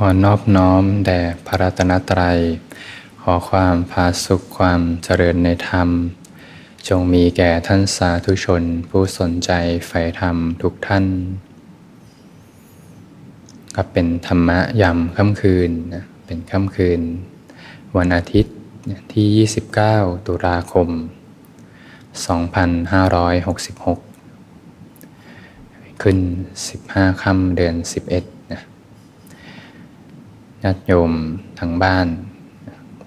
ขอนอบน้อมแด่พระรัตนตรัย ขอความพาสุขความเจริญในธรรม จงมีแก่ท่านสาธุชนผู้สนใจใฝ่ธรรมทุกท่าน ก็เป็นธรรมะยามค่ำคืนนะเป็นค่ำคืน วันอาทิตย์ที่ 29 ตุลาคม 2566 ขึ้น 15 ค่ำเดือน 11 ญาติโยมทางบ้าน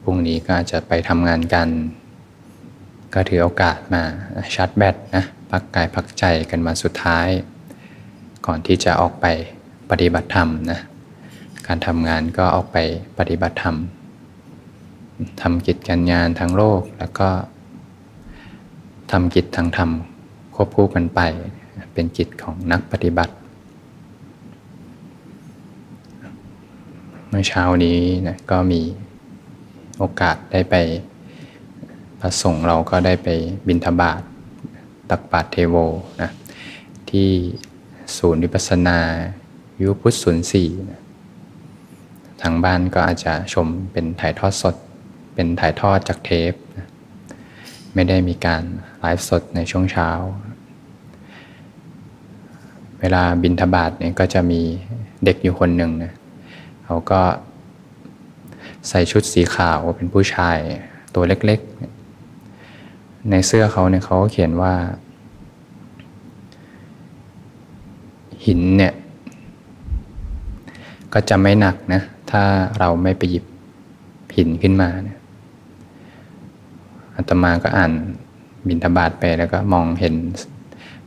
พรุ่งนี้ก็อาจจะไปทำงานกัน ก็ถือโอกาสมาชาร์จแบตนะพักกายพักใจกันมาสุดท้าย ก่อนที่จะออกไปปฏิบัติธรรมนะการทำงานก็ออกไปปฏิบัติธรรมทำกิจการงานทางโลกแล้วก็ทำกิจทางธรรมควบคู่กันไป เป็นกิจของนักปฏิบัติ เมื่อเช้านี้นะก็มีโอกาสได้ไปพระสงฆ์เราก็ได้ไปบิณฑบาตตักบาตรเทโวนะที่ศูนย์วิปัสนายุพุทธศูนย์สี่นะทางบ้านก็อาจจะชมเป็นถ่ายทอดสด เป็นถ่ายทอดจากเทปนะไม่ได้มีการไลฟ์สดในช่วงเช้า เวลาบินทบาทเนี่ยก็จะมีเด็กอยู่คนหนึ่งนะ เขาก็ใส่ชุดสีขาวเป็นผู้ชายตัวเล็กๆ ในเสื้อเขาเนี่ยเขาเขียนว่า หินเนี่ย ก็จะไม่หนักนะ ถ้าเราไม่ไปหยิบหินขึ้นมาเนี่ยอาตมาก็อ่านบินทบาทไปแล้วก็มองเห็น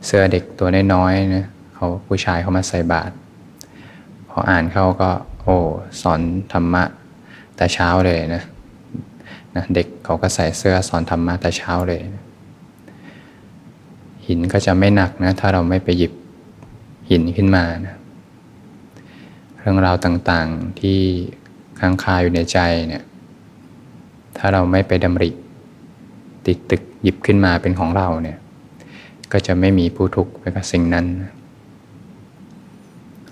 เสื้อเด็กตัวน้อยๆนะเขาผู้ชายเขามาใส่บาตรพออ่านเขาก็ โอ้สอนธรรมะแต่เช้าเลยนะนะเด็กเขาก็ใส่เสื้อสอนธรรมะแต่เช้าเลยนะหินก็จะไม่หนักนะถ้าเราไม่ไปหยิบหินขึ้นมานะเรื่องราวต่างๆที่ค้างคาอยู่ในใจเนี่ยถ้าเราไม่ไปดำริ ติดตึกหยิบขึ้นมาเป็นของเราเนี่ยก็จะไม่มีผู้ทุกข์ไปกับสิ่งนั้น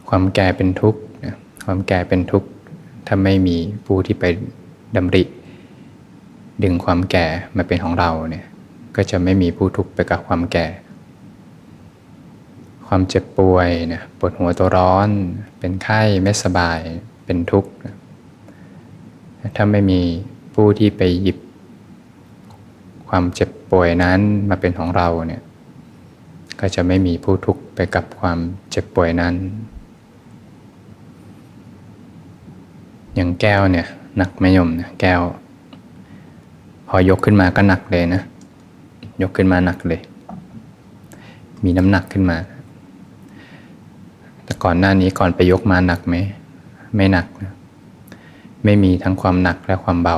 ความแก่เป็นทุกข์ ความแก่เป็นทุกข์ถ้าไม่มีผู้ที่ไปดำริ ดึงความแก่มาเป็นของเราเนี่ยก็จะไม่มีผู้ทุกข์ไปกับความแก่ ความเจ็บป่วยเนี่ยปวดหัวตัวร้อน เป็นไข้ไม่สบายเป็นทุกข์ถ้าไม่มีผู้ที่ไปหยิบ ความเจ็บป่วยนั้นมาเป็นของเราเนี่ยก็จะไม่มีผู้ทุกข์ไปกับความเจ็บป่วยนั้น อย่างแก้วเนี่ยหนักไม่ยมนะแก้ว พอยกขึ้นมาก็หนักเลยนะ ยกขึ้นมาหนักเลย มีน้ำหนักขึ้นมา แต่ก่อนหน้านี้ก่อนไปยกมาหนักไหมไม่หนักนะไม่มีทั้งความหนักและความเบา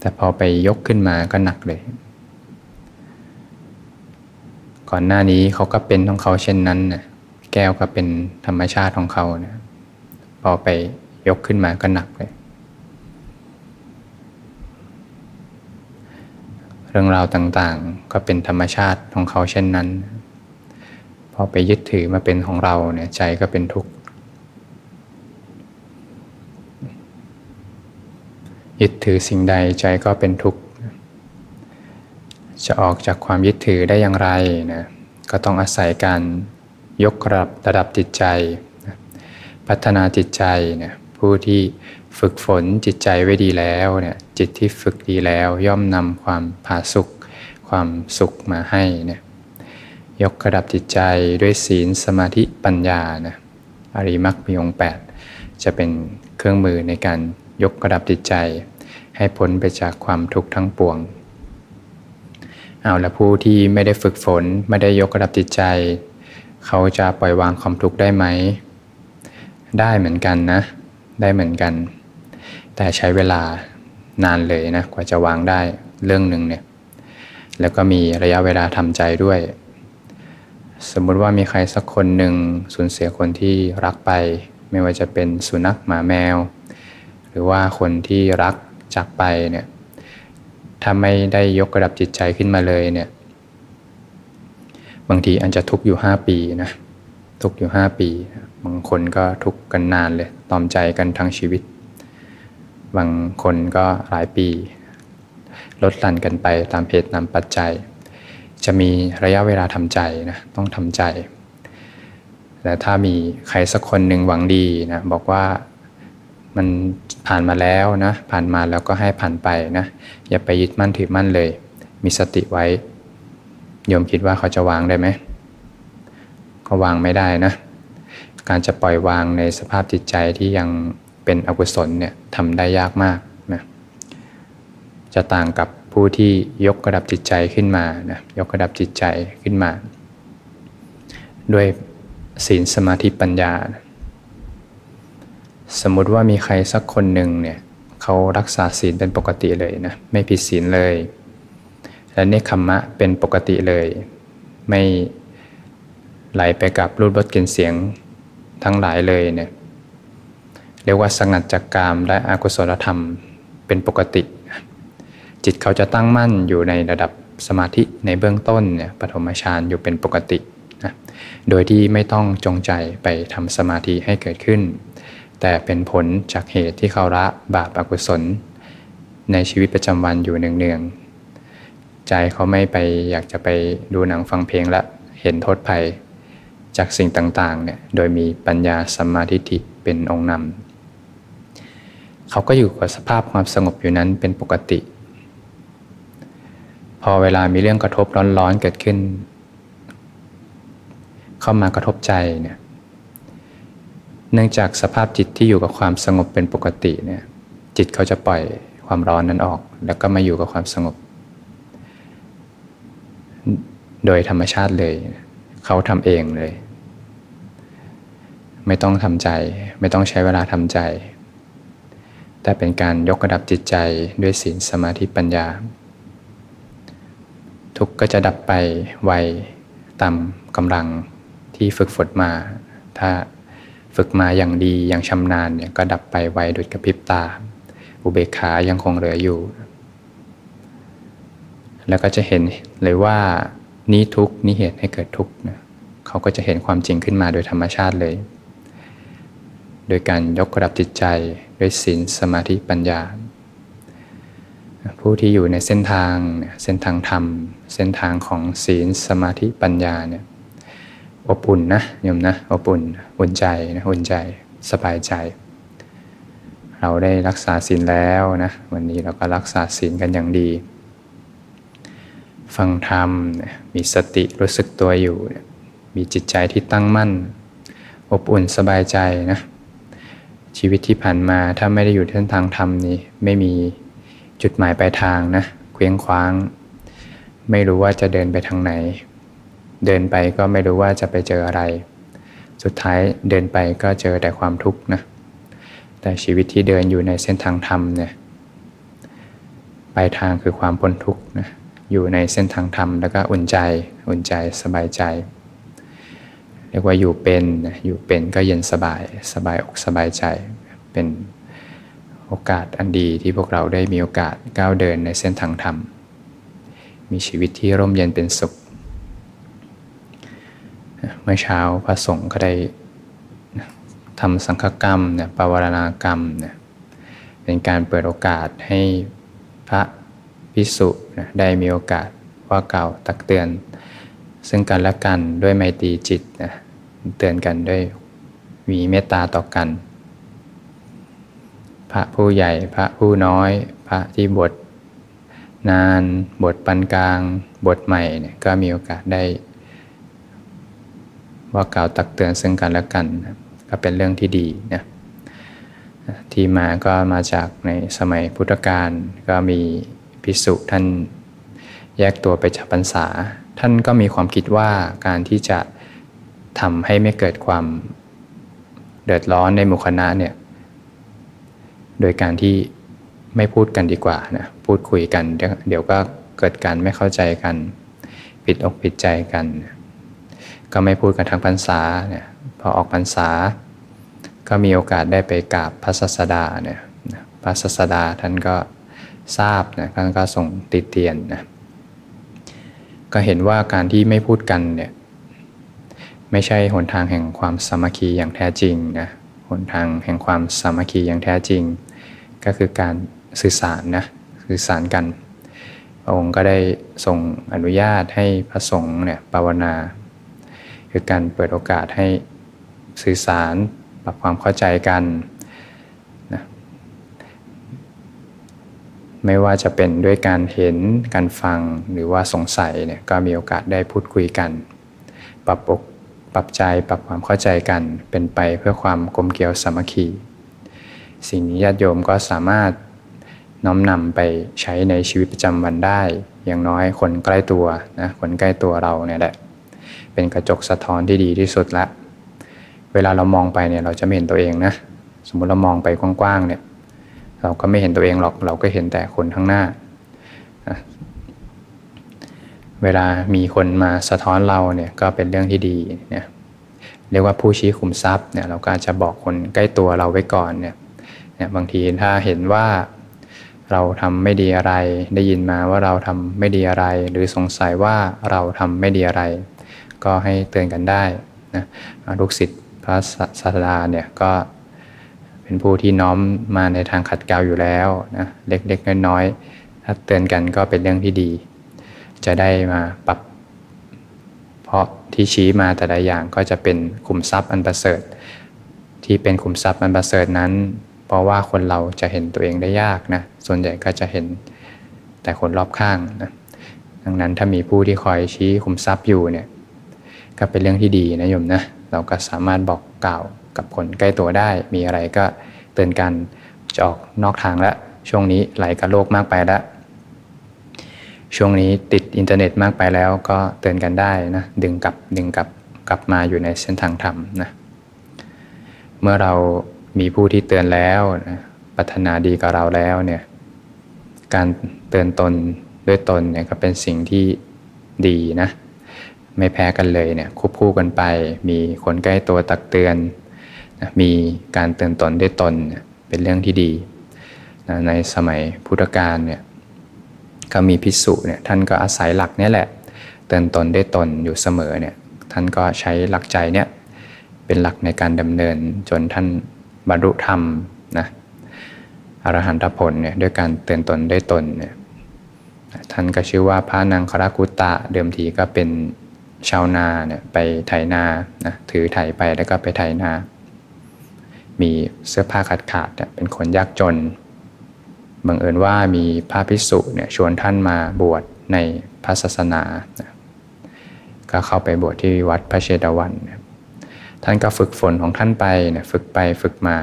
แต่พอไปยกขึ้นมาก็หนักเลย ก่อนหน้านี้เขาก็เป็นของเขาเช่นนั้นนะแก้วก็เป็นธรรมชาติของเขานะพอไป ยกขึ้นมาก็หนักเลย เรื่องราวต่างๆ ก็เป็นธรรมชาติของเขาเช่นนั้น พอไปยึดถือมาเป็นของเราเนี่ยใจก็เป็นทุกข์ ยึดถือสิ่งใดใจก็เป็นทุกข์ จะออกจากความยึดถือได้อย่างไรนะก็ต้องอาศัยการยกระดับระดับจิตใจ พัฒนาจิตใจเนี่ย ผู้ที่ฝึกฝนจิตใจไว้ดีแล้วเนี่ยจิตที่ฝึกดีแล้วย่อมนำความผาสุขความสุขมาให้เนี่ยยกระดับจิตใจด้วยศีลสมาธิปัญญานะอริมักมีองค์ 8 จะเป็นเครื่องมือในการยกระดับจิตใจ ให้พ้นไปจากความทุกข์ทั้งปวงเอาละผู้ที่ไม่ได้ฝึกฝนไม่ได้ยกระดับจิตใจ เขาจะปล่อยวางความทุกข์ได้ไหม ได้เหมือนกันนะ ได้เหมือนกัน แต่ใช้เวลานานเลยนะกว่าจะวางได้เรื่องหนึ่งเนี่ยแล้วก็มีระยะเวลาทำใจด้วย สมมุติว่ามีใครสักคนหนึ่งสูญเสียคนที่รักไป ไม่ว่าจะเป็นสุนัขหมาแมว หรือว่าคนที่รักจากไปเนี่ยถ้าไม่ได้ยกระดับจิตใจขึ้นมาเลยเนี่ยบางทีอาจจะทุกข์อยู่ 5 ปีนะทุกข์อยู่ 5 ปี บางคนก็ทุกข์กันนานเลย ตอมใจกันทั้งชีวิต บางคนก็หลายปี ลดลันกันไปตามเหตุตามปัจจัย จะมีระยะเวลาทำใจนะต้องทำใจ แต่ถ้ามีใครสักคนหนึ่งหวังดีนะบอกว่ามันผ่านมาแล้วนะ ผ่านมาแล้วก็ให้ผ่านไปนะ อย่าไปยึดมั่นถือมั่นเลย มีสติไว้โยมคิดว่าเขาจะวางได้ไหม ก็วางไม่ได้นะ การจะปล่อยวางในสภาพจิตใจที่ยังเป็นอกุศลเนี่ยทำได้ยากมากนะจะต่างกับผู้ที่ยกระดับจิตใจขึ้นมานะยกระดับจิตใจขึ้นมา ด้วยศีลสมาธิปัญญา สมมุติว่ามีใครสักคนหนึ่งเนี่ยเขารักษาศีลเป็นปกติเลยนะไม่ผิดศีลเลย และเนคขมมะเป็นปกติเลย ไม่ไหลไปกับรูปรสกลิ่นเสียง ทั้งหลายเลยเนี่ยเรียกว่าสงัดจากกามและอกุศลธรรมเป็นปกติ จิตเขาจะตั้งมั่นอยู่ในระดับสมาธิในเบื้องต้นเนี่ยปฐมฌานอยู่เป็นปกตินะโดยที่ไม่ต้องจงใจไปทำสมาธิให้เกิดขึ้น แต่เป็นผลจากเหตุที่เขาละบาปอกุศล ในชีวิตประจำวันอยู่เนืองๆใจเขาไม่ไปอยากจะไปดูหนังฟังเพลงและเห็นโทษภัย จากสิ่งต่างๆเนี่ยโดยมีปัญญาสัมมาทิฏฐิเป็นองค์นำเขาก็อยู่กับสภาพความสงบอยู่นั้นเป็นปกติ พอเวลามีเรื่องกระทบร้อนๆเกิดขึ้น เข้ามากระทบใจเนี่ยเนื่องจากสภาพจิตที่อยู่กับความสงบเป็นปกติเนี่ยจิตเขาจะปล่อยความร้อนนั้นออก แล้วก็มาอยู่กับความสงบ โดยธรรมชาติเลย เขาทำเองเลย ไม่ต้องทำใจ ไม่ต้องใช้เวลาทำใจ แต่เป็นการยกระดับจิตใจด้วยศีลสมาธิปัญญา ทุกก็จะดับไปไวตามกำลังที่ฝึกฝนมา ถ้าฝึกมาอย่างดีอย่างชำนาญเนี่ยก็ดับไปไวดุดกระพริบตา อุเบกขายังคงเหลืออยู่ แล้วก็จะเห็นเลยว่านี้ทุกนี้เหตุให้เกิดทุกนะเขาก็จะเห็นความจริงขึ้นมาโดยธรรมชาติเลย โดยการยกระดับจิตใจด้วยศีลสมาธิปัญญา ผู้ที่อยู่ในเส้นทางเส้นทางธรรม เส้นทางของศีลสมาธิปัญญาเนี่ยอบอุ่นนะโยมนะอบอุ่นอุ่นใจนะอุ่นใจสบายใจ เราได้รักษาศีลแล้วนะวันนี้เราก็รักษาศีลกันอย่างดี ฟังธรรมมีสติรู้สึกตัวอยู่ มีจิตใจที่ตั้งมั่น อบอุ่นสบายใจนะ ชีวิตที่ผ่านมาถ้าไม่ได้อยู่เส้นทางธรรมนี้ไม่มีจุดหมายปลายทางนะเคว้งคว้าง ไม่รู้ว่าจะเดินไปทางไหน เดินไปก็ไม่รู้ว่าจะไปเจออะไร สุดท้ายเดินไปก็เจอแต่ความทุกข์นะแต่ชีวิตที่เดินอยู่ในเส้นทางธรรมเนี่ยปลายทางคือความพ้นทุกข์นะอยู่ในเส้นทางธรรมแล้วก็อุ่นใจ อุ่นใจสบายใจ รียกว่าอยู่เป็นอยู่เป็นก็เย็นสบายสบายอกสบายใจ เป็นโอกาสอันดีที่พวกเราได้มีโอกาสก้าวเดินในเส้นทางธรรม มีชีวิตที่ร่มเย็นเป็นสุข เมื่อเช้าพระสงฆ์ก็ได้ทำสังฆกรรมเนี่ยปวารณากรรมเนี่ยเป็นการเปิดโอกาสให้พระพิสุนะได้มีโอกาสว่าเก่าตักเตือน ซึ่งกันและกันด้วยไมตรีจิตนะ เตือนกันด้วยมีเมตตาต่อกัน พระผู้ใหญ่พระผู้น้อย พระที่บทนานบทปานกลาง บทใหม่เนี่ยก็มีโอกาสได้ ว่ากล่าวตักเตือนซึ่งกันและกันก็เป็นเรื่องที่ดีนะที่มาก็มาจากในสมัยพุทธกาลก็มีพิสุท่านแยกตัวไปจากพรรษา ท่านก็มีความคิดว่าการที่จะ ทำให้ไม่เกิดความเดือดร้อนในหมู่คณะเนี่ย โดยการที่ไม่พูดกันดีกว่านะ พูดคุยกัน เดี๋ยวก็เกิดการไม่เข้าใจกัน ผิดอกผิดใจกัน ก็ไม่พูดกันทางพรรษาเนี่ย พอออกพรรษา ก็มีโอกาสได้ไปกราบพระสัสดาเนี่ย พระสัสดาท่านก็ทราบนะท่านก็ส่งติดเตียนนะ ก็เห็นว่าการที่ไม่พูดกันเนี่ย ไม่ใช่หนทางแห่งความสามัคคีอย่างแท้จริงนะหนทางแห่งความสามัคคีอย่างแท้จริง ก็คือการสื่อสารนะสื่อสารกันพระองค์ก็ได้ทรงอนุญาตให้พระสงฆ์เนี่ยภาวนา คือการเปิดโอกาสให้สื่อสารปรับความเข้าใจกันนะไม่ว่าจะเป็นด้วยการเห็นการฟังหรือว่าสงสัยเนี่ยก็มีโอกาสได้พูดคุยกัน ปรับอก ปรับใจปรับความเข้าใจกัน เป็นไปเพื่อความกลมเกลียวสามัคคี สิ่งนี้ญาติโยมก็สามารถน้อมนำไปใช้ในชีวิตประจำวันได้ อย่างน้อยคนใกล้ตัวนะคนใกล้ตัวเราเนี่ยแหละเป็นกระจกสะท้อนที่ดีที่สุดละเวลาเรามองไปเนี่ยเราจะไม่เห็นตัวเองนะสมมุติเรามองไปกว้างๆเนี่ยเราก็ไม่เห็นตัวเองหรอกเราก็เห็นแต่คนข้างหน้า เวลามีคนมาสะท้อนเราเนี่ยก็เป็นเรื่องที่ดีเนี่ยเรียกว่าผู้ชี้ขุมทรัพย์เนี่ยเราก็จะบอกคนใกล้ตัวเราไว้ก่อนเนี่ยเนี่ยบางทีถ้าเห็นว่าเราทำไม่ดีอะไร ได้ยินมาว่าเราทำไม่ดีอะไร หรือสงสัยว่าเราทำไม่ดีอะไร ก็ให้เตือนกันได้นะลูกศิษย์พระศาสดาเนี่ยก็เป็นผู้ที่น้อมมาในทางขัดเกลาอยู่แล้วนะเล็กๆน้อยๆถ้าเตือนกันก็เป็นเรื่องที่ดี จะได้มาปรับเพราะที่ชี้มาแต่ละอย่างก็จะเป็นขุมทรัพย์อันประเสริฐ ที่เป็นขุมทรัพย์อันประเสริฐนั้น เพราะว่าคนเราจะเห็นตัวเองได้ยากนะส่วนใหญ่ก็จะเห็นแต่คนรอบข้างนะดังนั้นถ้ามีผู้ที่คอยชี้ขุมทรัพย์อยู่เนี่ยก็เป็นเรื่องที่ดีนะโยมนะเราก็สามารถบอกกล่าวกับคนใกล้ตัวได้ มีอะไรก็เตือนกันจะออกนอกทางล้วช่วงนี้ไหลกับโลกมากไปแล้ว ช่วงนี้ติดอินเทอร์เน็ตมากไปแล้วก็เตือนกันได้นะดึงกลับดึงกลับกลับมาอยู่ในเส้นทางธรรมนะเมื่อเรามีผู้ที่เตือนแล้วนะพัฒนาดีกับเราแล้วเนี่ยการเตือนตนด้วยตนเนี่ยก็เป็นสิ่งที่ดีนะไม่แพ้กันเลยเนี่ยควบคู่กันไป มีคนใกล้ตัวตักเตือนนะมีการเตือนตนด้วยตนเป็นเรื่องที่ดีนะในสมัยพุทธกาลเนี่ย ก็มีพิสุเนี่ยท่านก็อาศัยหลักนี้แหละเตือนตนได้ตนอยู่เสมอเนี่ยท่านก็ใช้หลักใจเนี่ยเป็นหลักในการดำเนินจนท่านบรรลุธรรมนะอรหันตผลเนี่ยด้วยการเตือนตนได้ตนเนี่ยท่านก็ชื่อว่าพระนางครากุตตะเดิมทีก็เป็นชาวนาเนี่ยไปไถนานะถือไถไปแล้วก็ไปไถนา มีเสื้อผ้าขาดขาดเป็นคนยากจน บังเอิญว่ามีพระภิกษุเนี่ยชวนท่านมาบวชในพระศาสนาก็เข้าไปบวชที่วัดพระเชตวัน ท่านก็ฝึกฝนของท่านไปเนี่ยฝึกไปฝึกมา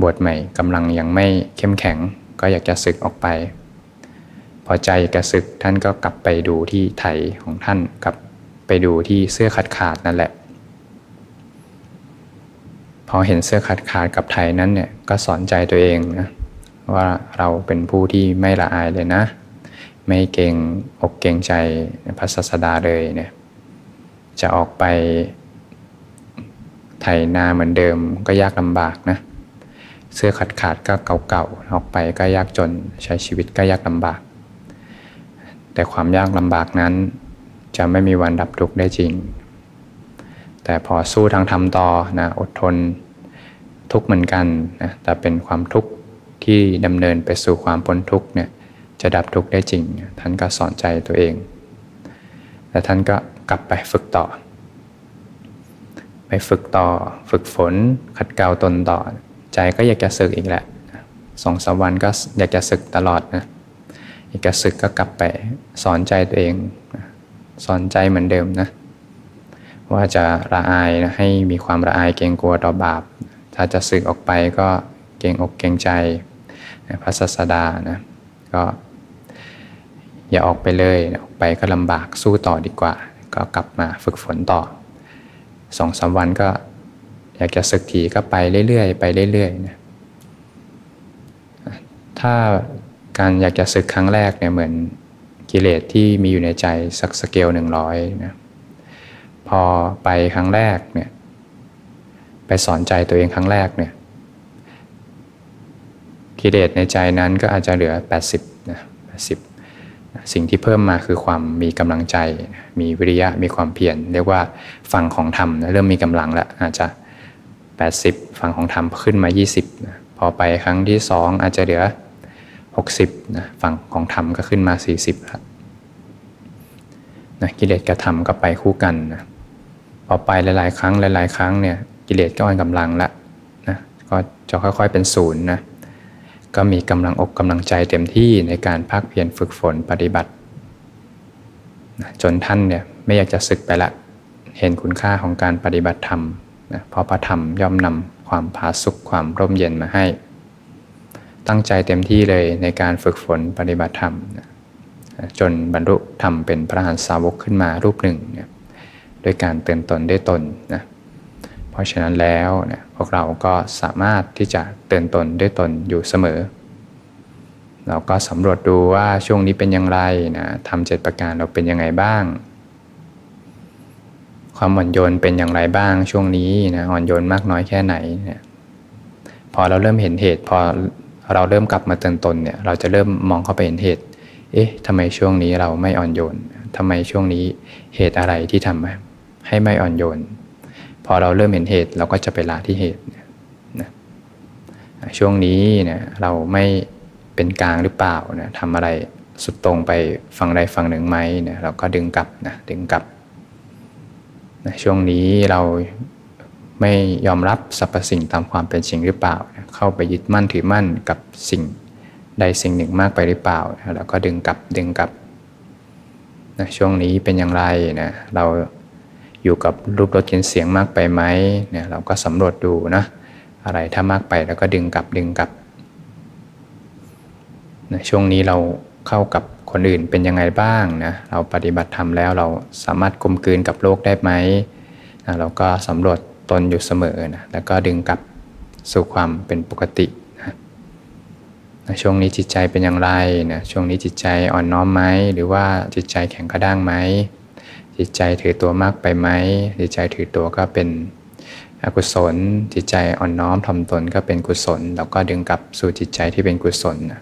บวชใหม่กำลังยังไม่เข้มแข็ง ก็อยากจะศึกออกไป พอใจกระศึกท่านก็กลับไปดูที่ไถของท่านกลับไปดูที่เสื้อขาดขาดนั่นแหละ พอเห็นเสื้อขาดขาดกับไทยนั้นเนี่ยก็สอนใจตัวเองนะ ว่าเราเป็นผู้ที่ไม่ละอายเลยนะ ไม่เก่งอกเก่งใจพระศาสดาเลยเนี่ยจะออกไปไถนาเหมือนเดิมก็ยากลำบากนะเสื้อขาดขาดก็เก่าๆออกไปก็ยากจนใช้ชีวิตก็ยากลำบาก แต่ความยากลำบากนั้น จะไม่มีวันดับทุกข์ได้จริง แต่พอสู้ทางธรรมต่อนะอดทนทุกเหมือนกันนะแต่เป็นความทุกข์ ที่ดำเนินไปสู่ความพ้นทุกข์เนี่ยจะดับทุกข์ได้จริง ท่านก็สอนใจตัวเอง แล้วท่านก็กลับไปฝึกต่อ ไปฝึกต่อฝึกฝนขัดเกลาตนต่อ ใจก็อยากจะศึกอีกแหละสองสามวันก็อยากจะศึกตลอดนะอยากจะศึกก็กลับไปสอนใจตัวเอง สอนใจเหมือนเดิมนะว่าจะละอายนะให้มีความละอายเกรงกลัวต่อบาป ถ้าจะสึกออกไปก็เกรงอกเกรงใจ พระศาสดานะก็อย่าออกไปเลยออกไปก็ลำบากสู้ต่อดีกว่า ก็กลับมาฝึกฝนต่อสองสาวันก็อยากจะศึกทีก็ไปเรื่อยๆไปเรื่อยๆนะถ้าการอยากจะศึกครั้งแรกเนี่ยเหมือนกิเลสที่มีอยู่ในใจสักสเกลหนึ่งร้อยนะพอไปครั้งแรกเนี่ยไปสอนใจตัวเองครั้งแรกเนี่ย กิเลสในใจนั้นก็อาจจะเหลือ 80นะ80 สิ่งที่เพิ่มมาคือความมีกำลังใจ มีวิริยะมีความเพียรเรียกว่าฝั่งของธรรมเริ่มมีกำลังแล้วอาจจะ 80 ฝั่งของธรรมขึ้นมา 20นะพอไปครั้งที่ 2 อาจจะเหลือ 60นะฝั่งของธรรมก็ขึ้นมา 40แล้วนะกิเลสกับธรรมก็ไปคู่กันนะพอไปหลาย ๆ ครั้งหลาย ๆ ครั้งเนี่ยกิเลสก็อ่อนกำลังละนะก็จะค่อย ๆ เป็นศูนย์นะ ก็มีกำลังอกกำลังใจเต็มที่ในการภาคเพียรฝึกฝนปฏิบัติ จนท่านเนี่ยไม่อยากจะศึกไปละ เห็นคุณค่าของการปฏิบัติธรรมนะเพราะพระธรรมย่อมนำความผาสุกความร่มเย็นมาให้ ตั้งใจเต็มที่เลยในการฝึกฝนปฏิบัติธรรมนะจนบรรลุธรรมเป็นพระหันสาวกขึ้นมารูปหนึ่งนี่ยด้วยการเตือนตนด้วยตนนะ เพราะฉะนั้นแล้วเนี่ยพวกเราก็สามารถที่จะเตือนตนด้วยตนอยู่เสมอ เราก็สำรวจดูว่าช่วงนี้เป็นอย่างไรนะทำเจ็ดประการเราเป็นยังไงบ้าง ความอ่อนโยนเป็นอย่างไรบ้างช่วงนี้นะอ่อนโยนมากน้อยแค่ไหนเนี่ยพอเราเริ่มเห็นเหตุพอเราเริ่มกลับมาเตือนตนเนี่ยเราจะเริ่มมองเข้าไปเห็นเหตุ เอ๊ะทำไมช่วงนี้เราไม่อ่อนโยนทำไมช่วงนี้เหตุอะไรที่ทำให้ไม่อ่อนโยน พอเราเริ่มเห็นเหตุเราก็จะไปละที่เหตุนะช่วงนี้เนี่ยเราไม่เป็นกลางหรือเปล่านะทำอะไรสุดตรงไปฝั่งใดฝั่งหนึ่งไหมเนี่ยเราก็ดึงกลับนะดึงกลับนะช่วงนี้เราไม่ยอมรับสรรพสิ่งตามความเป็นจริงหรือเปล่านะเข้าไปยึดมั่นถือมั่นกับสิ่งใดสิ่งหนึ่งมากไปหรือเปล่านะเราก็ดึงกลับดึงกลับนะช่วงนี้เป็นอย่างไรนะเรา อยู่กับรูปรสกลิ่นเสียงมากไปไหมเนี่ยเราก็สำรวจดูนะอะไรถ้ามากไปแล้วก็ดึงกลับดึงกลับนะช่วงนี้เราเข้ากับคนอื่นเป็นยังไงบ้างนะเราปฏิบัติธรรมแล้วเราสามารถกลมกลืนกับโลกได้ไหมนะเราก็สำรวจตนอยู่เสมอนะแล้วก็ดึงกลับสู่ความเป็นปกตินะนะช่วงนี้จิตใจเป็นอย่างไรนะช่วงนี้จิตใจอ่อนน้อมไหมหรือว่าจิตใจแข็งกระด้างไหม จิตใจถือตัวมากไปไหมจิตใจถือตัวก็เป็นอกุศล จิตใจอ่อนน้อมทำตนก็เป็นกุศลแล้วก็ดึงกลับสู่จิตใจที่เป็นกุศลนะ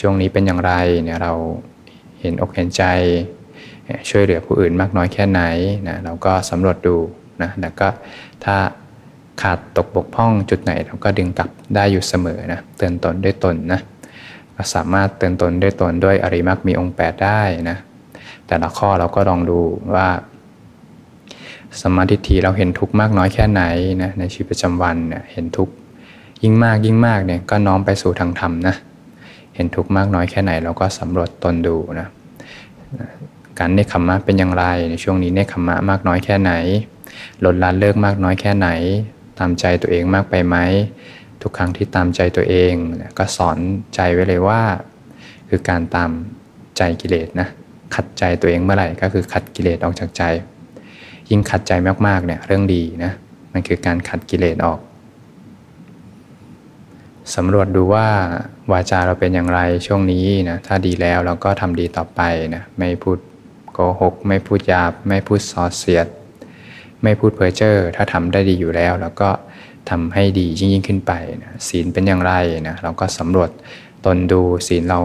ช่วงนี้เป็นอย่างไรเนี่ยเราเห็นอกเห็นใจ ช่วยเหลือผู้อื่นมากน้อยแค่ไหนนะเราก็สำรวจดูนะแล้วก็ถ้าขาดตกบกพร่องจุดไหนเราก็ดึงกลับได้อยู่เสมอนะเตือนตนด้วยตนนะสามารถเตือนตนด้วยตนด้วยอริมักมีองค์ 8 ได้นะ แต่ละข้อเราก็ลองดูว่าสมาธิทีเราเห็นทุกข์มากน้อยแค่ไหนนะในชีวิตประจำวันเนี่ยเห็นทุกข์ยิ่งมากยิ่งมากเนี่ยก็น้อมไปสู่ทางธรรมนะเห็นทุกข์มากน้อยแค่ไหน เราก็สำรวจตนดูนะการเนคขมมะเป็นอย่างไรในช่วงนี้เนคขมมะมากน้อยแค่ไหนลดละเลิกมากน้อยแค่ไหน ตามใจตัวเองมากไปไหมทุกครั้งที่ตามใจตัวเองก็สอนใจไว้เลยว่า คือการตามใจกิเลสนะ ขัดใจตัวเองเมื่อไหร่ก็คือขัดกิเลสออกจากใจ ยิ่งขัดใจมากๆเนี่ยเรื่องดีนะมันคือการขัดกิเลสออกสำรวจดูว่าวาจาเราเป็นอย่างไรช่วงนี้นะถ้าดีแล้วเราก็ทำดีต่อไปนะไม่พูดโกหก ไม่พูดหยาบ ไม่พูดสอเสียด ไม่พูดเพ้อเจ้อถ้าทำได้ดีอยู่แล้วเราก็ทำให้ดียิ่งยิ่งขึ้นไปนะศีลเป็นอย่างไรนะเราก็สำรวจตนดูศีลเรา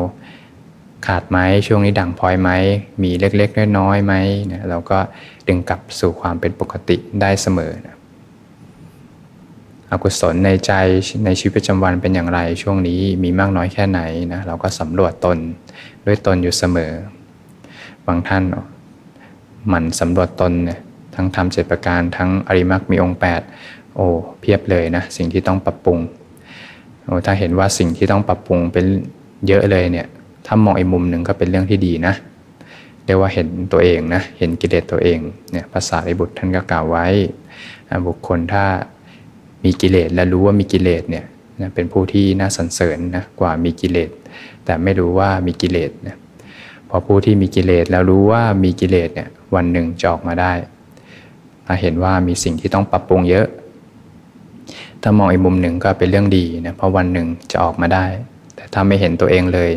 ขาดไหมช่วงนี้ดังพลอยไหมมีเล็กๆน้อยๆไหมเนี่ยเราก็ดึงกลับสู่ความเป็นปกติได้เสมอนะอกุศลในใจในชีวิตประจำวันเป็นอย่างไรช่วงนี้มีมากน้อยแค่ไหนนะเราก็สำรวจตนด้วยตนอยู่เสมอ บางท่านหมั่นสำรวจตนเนี่ยทั้งทำเจ็ดประการทั้งอริมักมีองค์ 8 โอ้เพียบเลยนะสิ่งที่ต้องปรับปรุงโอ้ถ้าเห็นว่าสิ่งที่ต้องปรับปรุงเป็นเยอะเลยเนี่ย ถ้ามองอีกมุมหนึ่งก็เป็นเรื่องที่ดีนะเรียกว่าเห็นตัวเองนะเห็นกิเลสตัวเองเนี่ยภาษาริบุตรท่านก็กล่าวไว้ บุคคลถ้ามีกิเลสและรู้ว่ามีกิเลสเนี่ยเป็นผู้ที่น่าสรรเสริญนะกว่ามีกิเลส แต่ไม่รู้ว่ามีกิเลสเนี่ยพอผู้ที่มีกิเลสแล้วรู้ว่ามีกิเลสเนี่ยวันหนึ่งจะออกมาได้ถ้าเห็นว่ามีสิ่งที่ต้องปรับปรุงเยอะ ถ้ามองอีกมุมหนึ่งก็เป็นเรื่องดีนะเพราะวันหนึ่งจะออกมาได้ แต่ถ้าไม่เห็นตัวเองเลย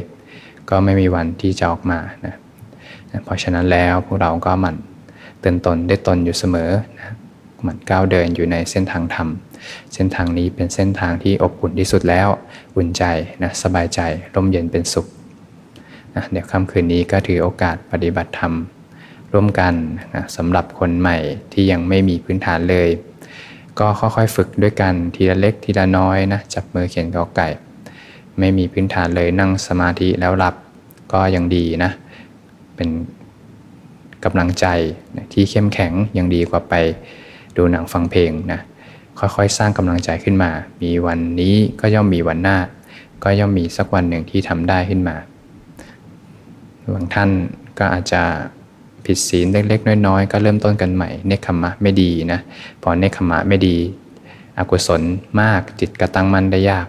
ก็ไม่มีวันที่จะออกมานะเพราะฉะนั้นแล้วพวกเราก็หมั่นเตือนตนได้ตนอยู่เสมอนะหมั่นก้าวเดินอยู่ในเส้นทางธรรม เส้นทางนี้เป็นเส้นทางที่อบอุ่นที่สุดแล้วอุ่นใจนะสบายใจร่มเย็นเป็นสุขนะเดี๋ยวค่ำคืนนี้ก็ถือโอกาสปฏิบัติธรรม ร่วมกันนะสำหรับคนใหม่ที่ยังไม่มีพื้นฐานเลย ก็ค่อยๆฝึกด้วยกันทีละเล็กทีละน้อยนะจับมือเขียนกอไก่ ไม่มีพื้นฐานเลยนั่งสมาธิแล้วหลับก็ยังดีนะ เป็นกำลังใจนะที่เข้มแข็งยังดีกว่าไปดูหนังฟังเพลงนะค่อยๆ สร้างกำลังใจขึ้นมา มีวันนี้ก็ย่อมมีวันหน้า ก็ย่อมมีสักวันหนึ่งที่ทำได้ขึ้นมาบางท่านก็อาจจะผิดศีลเล็กๆ น้อยๆ ก็เริ่มต้นกันใหม่ เนคขมะไม่ดีนะ พอเนคขมะไม่ดี อกุศลมากจิตกระตั้งมั่นได้ยาก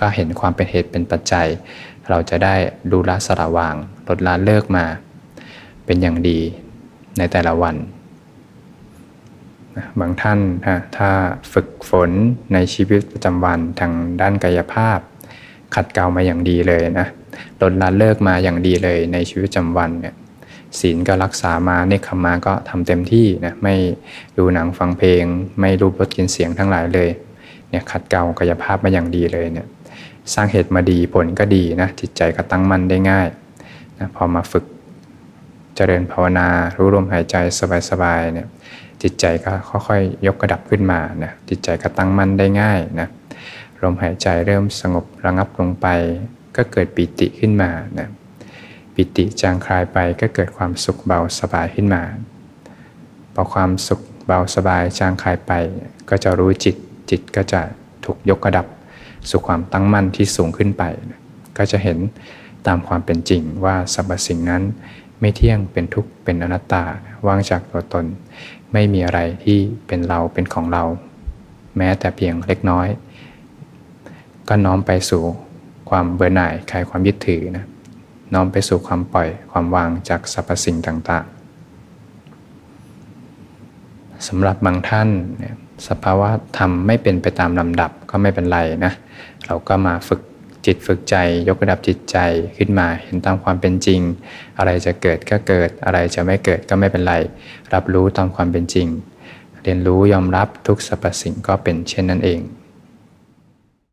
ก็เห็นความเป็นเหตุเป็นปัจจัย เราจะได้ดูละสละวาง ลดละเลิกมา เป็นอย่างดีในแต่ละวันบางท่านถ้าฝึกฝนในชีวิตประจำวันทางด้านกายภาพ ขัดเกลามาอย่างดีเลยนะลดละเลิกมาอย่างดีเลยในชีวิตประจำวันเนี่ยศีลก็รักษามาเนคขมาก็ทำเต็มที่นะไม่ดูหนังฟังเพลง ไม่รูปรสกินเสียงทั้งหลายเลยเนี่ยขัดเกลากายภาพมาอย่างดีเลยเนี่ย สร้างเหตุมาดีผลก็ดีนะจิตใจก็ตั้งมั่นได้ง่ายนะพอมาฝึกเจริญภาวนา รู้ลมหายใจสบายๆเนี่ยจิตใจก็ค่อยๆยกกระดับขึ้นมานะจิตใจก็ตั้งมั่นได้ง่ายนะลมหายใจเริ่มสงบระงับลงไป ก็เกิดปิติขึ้นมานะปิติจางคลายไปก็เกิดความสุขเบาสบายขึ้นมา พอความสุขเบาสบายจางคลายไป ก็จะรู้จิตจิตก็จะถูกยกกระดับ สู่ความตั้งมั่นที่สูงขึ้นไป ก็จะเห็นตามความเป็นจริงว่าสรรพสิ่งนั้นไม่เที่ยงเป็นทุกข์เป็นอนัตตาว่างจากตัวตน ไม่มีอะไรที่เป็นเราเป็นของเรา แม้แต่เพียงเล็กน้อย ก็น้อมไปสู่ความเบื่อหน่ายคลายความยึดถือนะน้อมไปสู่ความปล่อยความวางจากสรรพสิ่งต่างๆสำหรับบางท่านเนี่ย สภาวะธรรมไม่เป็นไปตามลำดับก็ไม่เป็นไรนะเราก็มาฝึกจิตฝึกใจ ยกระดับจิตใจขึ้นมาเห็นตามความเป็นจริง อะไรจะเกิดก็เกิดอะไรจะไม่เกิดก็ไม่เป็นไร รับรู้ตามความเป็นจริง เรียนรู้ยอมรับทุกสรรพสิ่งก็เป็นเช่นนั้นเอง